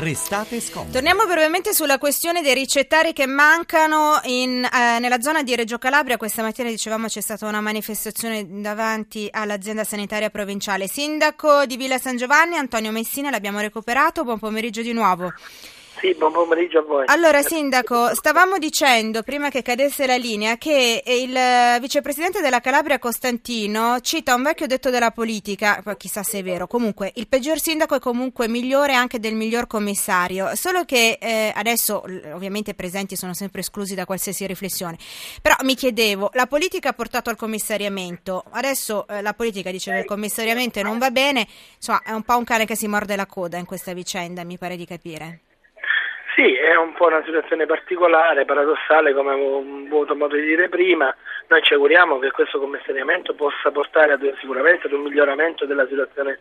Restate scomodi. Torniamo brevemente sulla questione dei ricettari che mancano in, eh, nella zona di Reggio Calabria. Questa mattina dicevamo c'è stata una manifestazione davanti all'azienda sanitaria provinciale. Sindaco di Villa San Giovanni, Antonio Messina, l'abbiamo recuperato. Buon pomeriggio di nuovo. Sì, buon pomeriggio a voi. Allora, Sindaco, stavamo dicendo prima che cadesse la linea che il vicepresidente della Calabria Costantino cita un vecchio detto della politica, chissà se è vero, comunque il peggior sindaco è comunque migliore anche del miglior commissario, solo che eh, adesso ovviamente i presenti sono sempre esclusi da qualsiasi riflessione, però mi chiedevo, la politica ha portato al commissariamento, adesso eh, la politica dice che il commissariamento non va bene, insomma è un po' un cane che si morde la coda in questa vicenda, mi pare di capire. Sì, è un po' una situazione particolare, paradossale, come avevo avuto modo di dire prima. Noi ci auguriamo che questo commissariamento possa portare ad, sicuramente ad un miglioramento della situazione,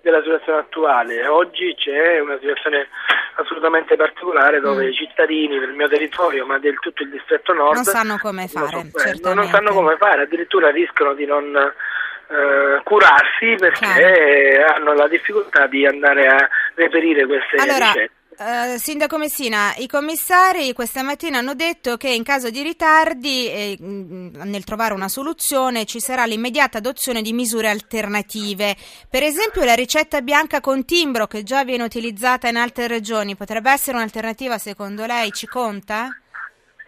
della situazione attuale. Oggi c'è una situazione assolutamente particolare dove mm. i cittadini del mio territorio, ma del tutto il distretto nord, non sanno come fare, non, non sanno come fare, addirittura rischiano di non eh, curarsi perché Chiaro. hanno la difficoltà di andare a reperire queste allora, ricette. Uh, Sindaco Messina, i commissari questa mattina hanno detto che in caso di ritardi eh, nel trovare una soluzione ci sarà l'immediata adozione di misure alternative. Per esempio la ricetta bianca con timbro che già viene utilizzata in altre regioni potrebbe essere un'alternativa secondo lei? Ci conta?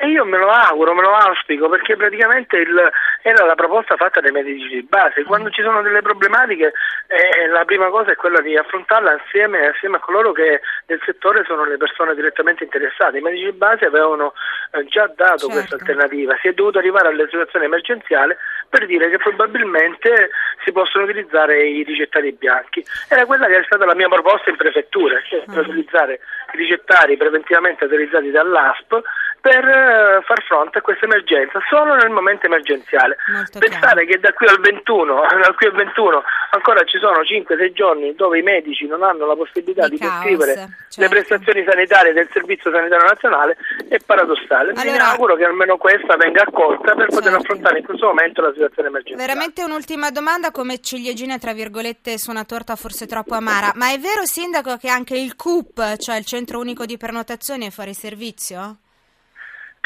E io me lo auguro, me lo auspico, perché praticamente il, era la proposta fatta dai medici di base. Quando ci sono delle problematiche, eh, la prima cosa è quella di affrontarla assieme, assieme, a coloro che nel settore sono le persone direttamente interessate. I medici di base avevano eh, già dato certo. questa alternativa, si è dovuto arrivare alla situazione emergenziale per dire che probabilmente si possono utilizzare i ricettari bianchi. Era quella che è stata la mia proposta in prefettura, cioè mm. utilizzare i ricettari preventivamente autorizzati dall'ASP per eh, far fronte a questa emergenza solo nel momento emergenziale. Molto Pensare chiaro. che da qui al 21, da qui al 21 ancora ci sono 5-6 giorni dove i medici non hanno la possibilità di, di prescrivere certo. le prestazioni sanitarie del Servizio Sanitario Nazionale è paradossale. Allora, Mi auguro che almeno questa venga accolta per certo. poter affrontare in questo momento la situazione emergenziale. Veramente un'ultima domanda come ciliegina tra virgolette su una torta forse troppo amara, ma è vero Sindaco che anche il CUP, cioè il Centro Unico di Prenotazione, è fuori servizio?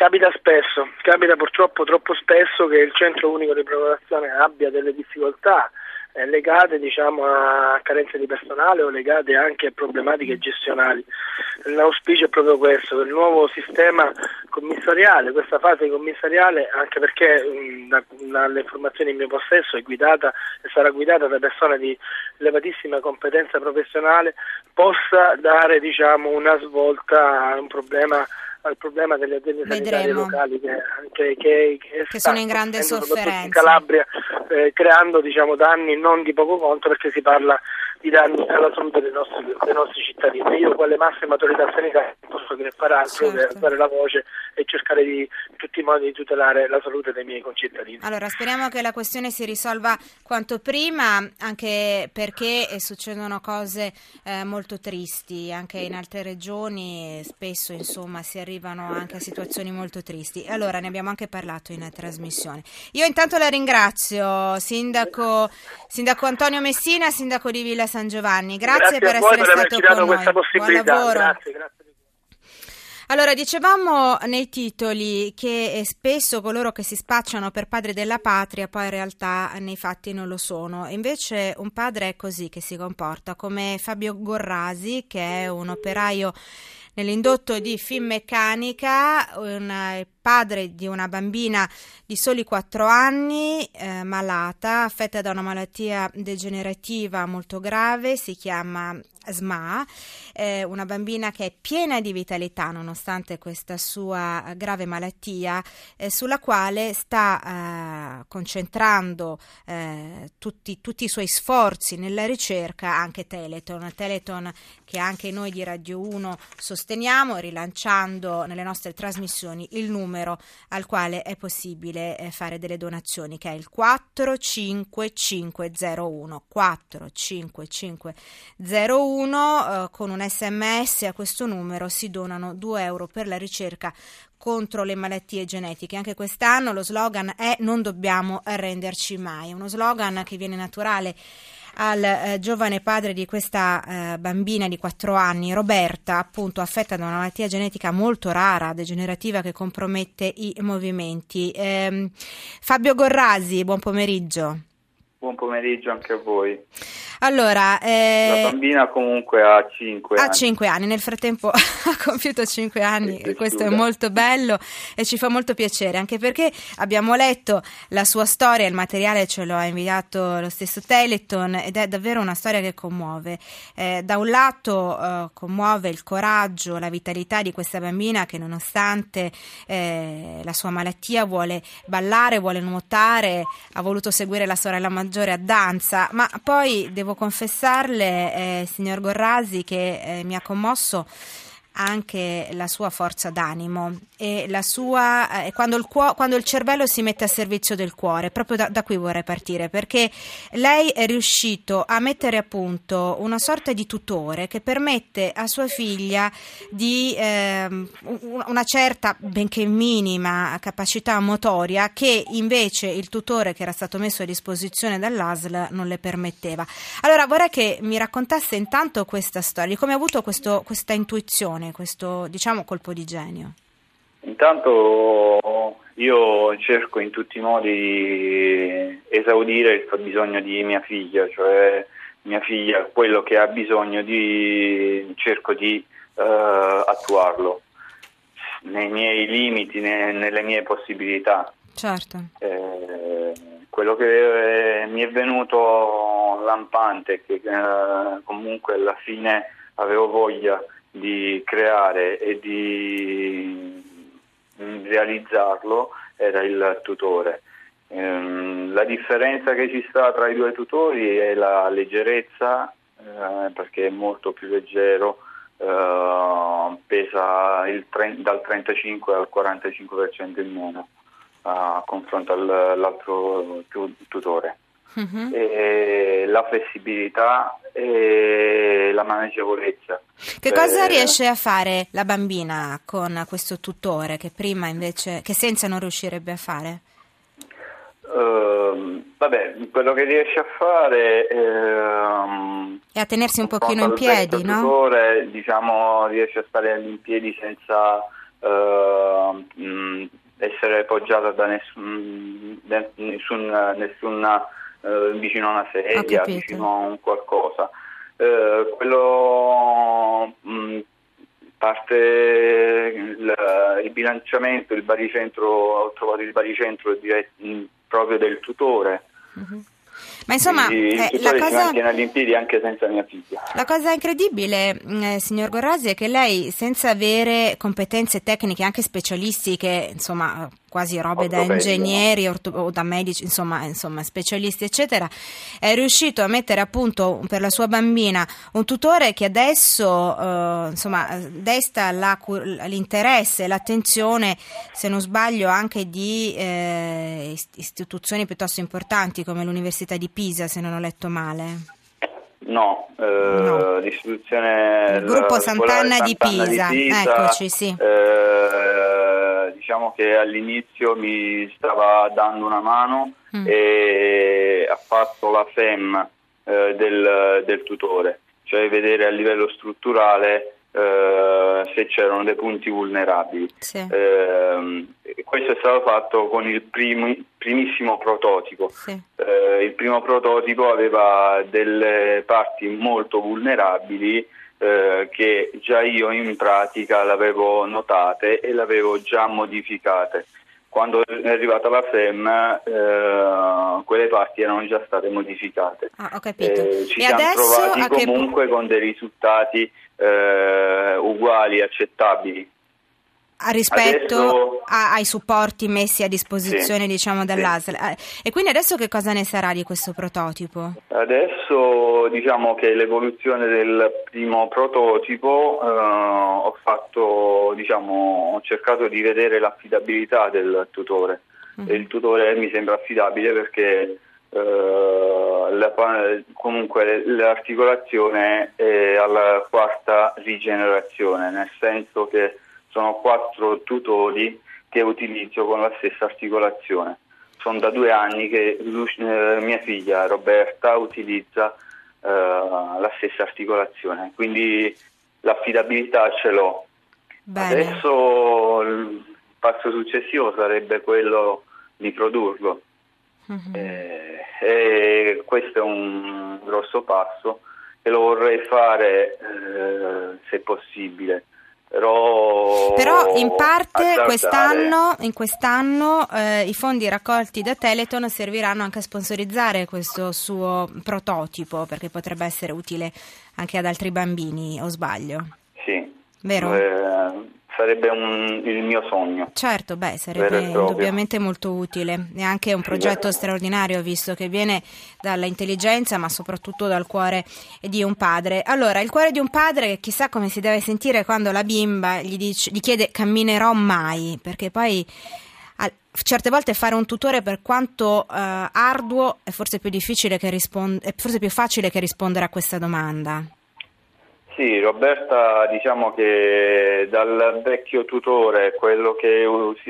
Capita spesso, capita purtroppo troppo spesso che il centro unico di prenotazione abbia delle difficoltà eh, legate diciamo, a carenze di personale o legate anche a problematiche gestionali. L'auspicio è proprio questo, il nuovo sistema commissariale, questa fase commissariale, anche perché mh, da, dalle informazioni in mio possesso è guidata e sarà guidata da persone di elevatissima competenza professionale, possa dare diciamo, una svolta a un problema al problema delle aziende sanitarie locali che, che, che, che sono in grande sofferenza in Calabria eh, creando diciamo, danni non di poco conto perché si parla di danni alla salute dei nostri, dei nostri cittadini. Io quale massima autorità sanitaria non posso che fare altro certo. che alzare la voce e cercare di in tutti i modi di tutelare la salute dei miei concittadini. Allora speriamo che la questione si risolva quanto prima, anche perché eh, succedono cose eh, molto tristi, anche in altre regioni spesso insomma si arrivano anche a situazioni molto tristi. Allora ne abbiamo anche parlato in trasmissione. Io intanto la ringrazio, Sindaco, Sindaco Antonio Messina, Sindaco di Villa San Giovanni. Grazie, grazie per essere per stato con noi. Buon lavoro. Grazie, grazie. Allora, dicevamo nei titoli che eh, spesso coloro che si spacciano per padri della patria poi in realtà nei fatti non lo sono. Invece un padre è così che si comporta, come Fabio Gorrasi, che è un operaio nell'indotto di Finmeccanica, un padre di una bambina di soli 4 anni, eh, malata, affetta da una malattia degenerativa molto grave, si chiama SMA, eh, una bambina che è piena di vitalità nonostante questa sua grave malattia, eh, sulla quale sta eh, concentrando eh, tutti, tutti, i suoi sforzi nella ricerca anche Teleton, Teleton che anche noi di Radio 1 sosteniamo rilanciando nelle nostre trasmissioni il numero al quale è possibile eh, fare delle donazioni che è il 45501 45501 1 eh, con un sms a questo numero si donano 2 euro per la ricerca contro le malattie genetiche. Anche quest'anno lo slogan è non dobbiamo arrenderci mai, uno slogan che viene naturale al eh, giovane padre di questa eh, bambina di 4 anni, Roberta, appunto affetta da una malattia genetica molto rara, degenerativa che compromette i movimenti. Eh, Fabio Gorrasi, buon pomeriggio. Buon pomeriggio anche a voi. Allora, eh, la bambina comunque ha 5 anni. Ha 5 anni, nel frattempo ha compiuto 5 anni e questo è molto bello e ci fa molto piacere, anche perché abbiamo letto la sua storia, il materiale ce lo ha inviato lo stesso Teleton ed è davvero una storia che commuove. Eh, da un lato eh, commuove il coraggio, la vitalità di questa bambina che nonostante eh, la sua malattia vuole ballare, vuole nuotare, ha voluto seguire la sorella maggiore a danza, ma poi devo confessarle, eh, signor Gorrasi, che eh, mi ha commosso anche la sua forza d'animo e la sua, eh, quando, il cuo- quando, il cervello si mette a servizio del cuore, proprio da, da, qui vorrei partire, perché lei è riuscito a mettere a punto una sorta di tutore che permette a sua figlia di eh, una certa, benché minima, capacità motoria che invece il tutore che era stato messo a disposizione dall'ASL non le permetteva. Allora vorrei che mi raccontasse intanto questa storia, come ha avuto questo, questa intuizione, questo diciamo colpo di genio. Intanto io cerco in tutti i modi di esaudire il fabbisogno di mia figlia, cioè mia figlia quello che ha bisogno di cerco di uh, attuarlo nei miei limiti, ne, nelle mie possibilità. Certo. Eh, quello che eh, mi è venuto lampante, che eh, comunque alla fine avevo voglia di creare e di realizzarlo era il tutore. Ehm, la differenza che ci sta tra i due tutori è la leggerezza, eh, perché è molto più leggero, eh, pesa dal 35 al 45% in meno a confronto all'altro tutore. Uh-huh. La flessibilità e la maneggevolezza. Che eh, cosa riesce a fare la bambina con questo tutore che prima invece, che senza non riuscirebbe a fare? Uh, vabbè, quello che riesce a fare uh, è a tenersi un pochino in piedi, no? Tutore, diciamo, riesce a stare in piedi senza uh, mh, essere poggiata da nessun, nessun, nessuna eh, vicino a una sedia, vicino a un qualcosa. Eh, quello mh, mm, parte il, il, bilanciamento, il baricentro, ho trovato il baricentro diretto, mm, proprio del tutore. Uh-huh. Ma insomma, eh, la cosa... all'impiedi anche senza mia figlia. La cosa incredibile, mm, eh, signor Gorrasi, è che lei, senza avere competenze tecniche anche specialistiche, insomma, quasi robe da ingegneri orto- o da medici, insomma, insomma, specialisti, eccetera, è riuscito a mettere a punto per la sua bambina un tutore che adesso eh, insomma, desta la, l'interesse e l'attenzione, se non sbaglio, anche di eh, istituzioni piuttosto importanti come l'Università di Pisa, se non ho letto male. No, eh, no. l'istituzione il gruppo Sant'Anna, Sant'Anna di, Pisa. di, Pisa. Eccoci, sì. Eh, diciamo che all'inizio mi stava dando una mano mm. e ha fatto la FEM eh, del, del, tutore, cioè vedere a livello strutturale eh, se c'erano dei punti vulnerabili. Sì. Eh, questo è stato fatto con il primo, primissimo prototipo. Sì. Eh, il primo prototipo aveva delle parti molto vulnerabili eh, che già io in pratica l'avevo notate e l'avevo già modificate. Quando è arrivata la FEM, eh, quelle parti erano già state modificate. Ah, ho capito. Eh, ci e siamo trovati comunque che... con dei risultati eh, uguali, accettabili. Rispetto adesso... a, ai supporti messi a disposizione sì, diciamo dall'ASL sì. e quindi adesso che cosa ne sarà di questo prototipo? Adesso diciamo che l'evoluzione del primo prototipo eh, ho fatto diciamo ho cercato di vedere l'affidabilità del tutore mm. il tutore mi sembra affidabile perché eh, la, comunque l'articolazione è alla quarta rigenerazione, nel senso che sono quattro tutori che utilizzo con la stessa articolazione. sono da due anni che eh, mia figlia Roberta utilizza eh, la stessa articolazione, quindi l'affidabilità ce l'ho. Bene. Adesso il passo successivo sarebbe quello di produrlo. Uh-huh. Eh, e questo è un grosso passo e lo vorrei fare eh, se possibile. Però, Però in parte quest'anno, in quest'anno eh, i fondi raccolti da Teleton serviranno anche a sponsorizzare questo suo prototipo perché potrebbe essere utile anche ad altri bambini, o sbaglio? Sì. Vero? Eh, sarebbe un, il mio sogno. Certo, beh, sarebbe indubbiamente molto utile. È anche un progetto sì, straordinario, visto che viene dall'intelligenza, ma soprattutto dal cuore di un padre. Allora, il cuore di un padre, chissà come si deve sentire quando la bimba gli, dice, gli chiede camminerò mai, perché poi certe volte fare un tutore per quanto uh, arduo è forse più difficile che rispond- è forse più facile che rispondere a questa domanda. Sì, Roberta diciamo che dal vecchio tutore, quello che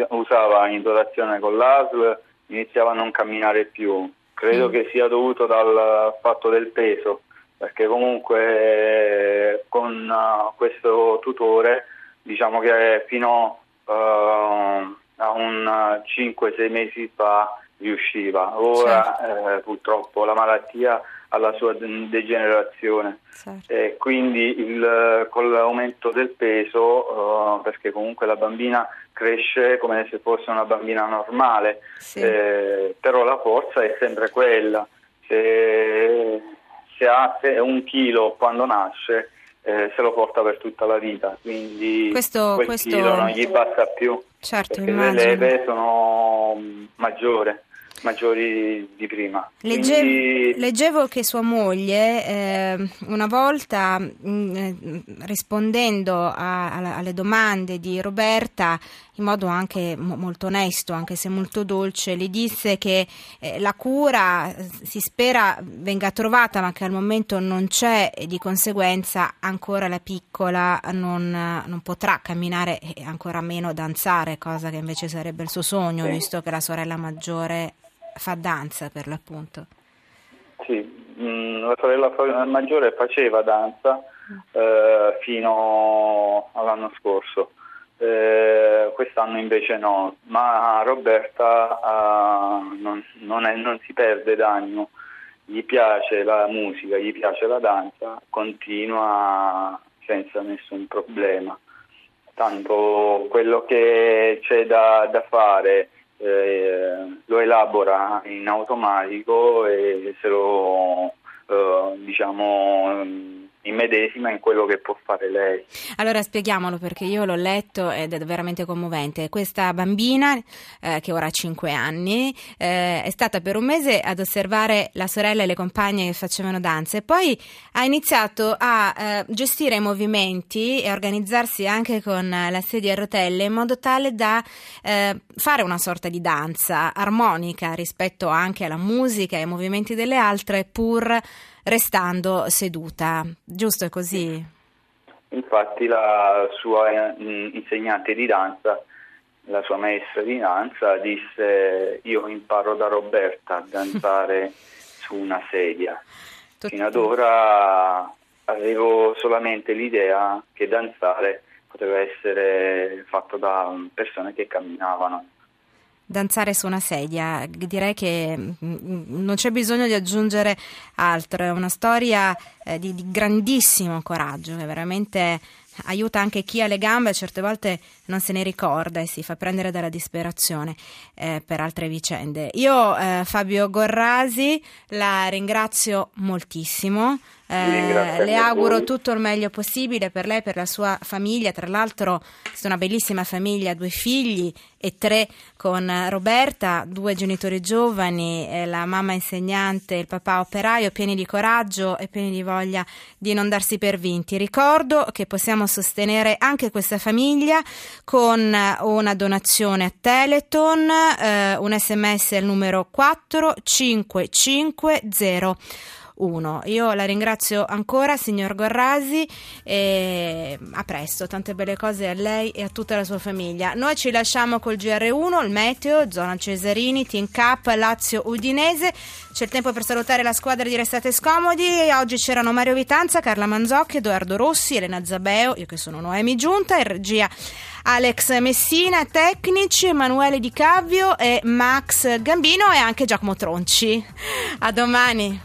usava in dotazione con l'ASL, iniziava a non camminare più. Credo mm. che sia dovuto dal fatto del peso, perché comunque con uh, questo tutore diciamo che fino uh, a un 5-6 mesi fa riusciva. Ora certo. eh, purtroppo la malattia alla sua degenerazione. Certo. E quindi il, con l'aumento del peso, uh, perché comunque la bambina cresce come se fosse una bambina normale, sì. eh, però la forza è sempre quella. Se, se ha un chilo quando nasce, eh, se lo porta per tutta la vita, quindi questo, quel questo... chilo non gli basta più, certo, perché immagino. le leve sono maggiori maggiori di prima. Leggevo, Quindi... leggevo che sua moglie eh, una volta mh, mm, eh, rispondendo a, a, alle domande di Roberta in modo anche mo, molto onesto, anche se molto dolce, le disse che eh, la cura eh, si spera venga trovata ma che al momento non c'è e di conseguenza ancora la piccola non, non potrà camminare e ancora meno danzare, cosa che invece sarebbe il suo sogno, sì. visto che la sorella maggiore fa danza per l'appunto. Sì, mm, la sorella maggiore faceva danza eh, fino all'anno scorso, eh, quest'anno invece no, ma Roberta eh, non, non, è, non si perde d'animo, gli piace la musica, gli piace la danza, continua senza nessun problema. Tanto quello che c'è da, da fare eh, lo elabora in automatico e se lo eh, diciamo immedesima in quello che può fare lei. Allora spieghiamolo perché io l'ho letto ed è veramente commovente. Questa bambina, eh, che ora ha 5 anni, eh, è stata per un mese ad osservare la sorella e le compagne che facevano danza e poi ha iniziato a eh, gestire i movimenti e organizzarsi anche con la sedia a rotelle in modo tale da eh, fare una sorta di danza armonica rispetto anche alla musica e ai movimenti delle altre pur restando seduta, giusto è così? Infatti la sua mm, insegnante di danza, la sua maestra di danza disse io imparo da Roberta a danzare su una sedia. Tutto. Fino ad ora avevo solamente l'idea che danzare poteva essere fatto da persone che camminavano danzare su una sedia. Direi che mm, mm, non c'è bisogno di aggiungere altro, è una storia eh, di, di, grandissimo coraggio che veramente aiuta anche chi ha le gambe certe volte non se ne ricorda e si fa prendere dalla disperazione eh, per altre vicende. Io eh, Fabio Gorrasi la ringrazio moltissimo. Eh, le auguro tutto il meglio possibile per lei e per la sua famiglia. Tra l'altro, è una bellissima famiglia, due figli e tre con Roberta, due genitori giovani, eh, la mamma insegnante, il papà operaio, pieni di coraggio e pieni di voglia di non darsi per vinti. Ricordo che possiamo sostenere anche questa famiglia con una donazione a Teleton, eh, un sms al numero 4550 1. Io la ringrazio ancora, signor Gorrasi, e a presto, tante belle cose a lei e a tutta la sua famiglia. Noi ci lasciamo col GR1, il meteo, zona Cesarini, Team Cup, Lazio Udinese. C'è il tempo per salutare la squadra di Restate Scomodi. Oggi c'erano Mario Vitanza, Carla Manzocchi, Edoardo Rossi, Elena Zabeo, io che sono Noemi Giunta, in regia Alex Messina, tecnici, Emanuele Di Cavio e Max Gambino e anche Giacomo Tronci. A domani.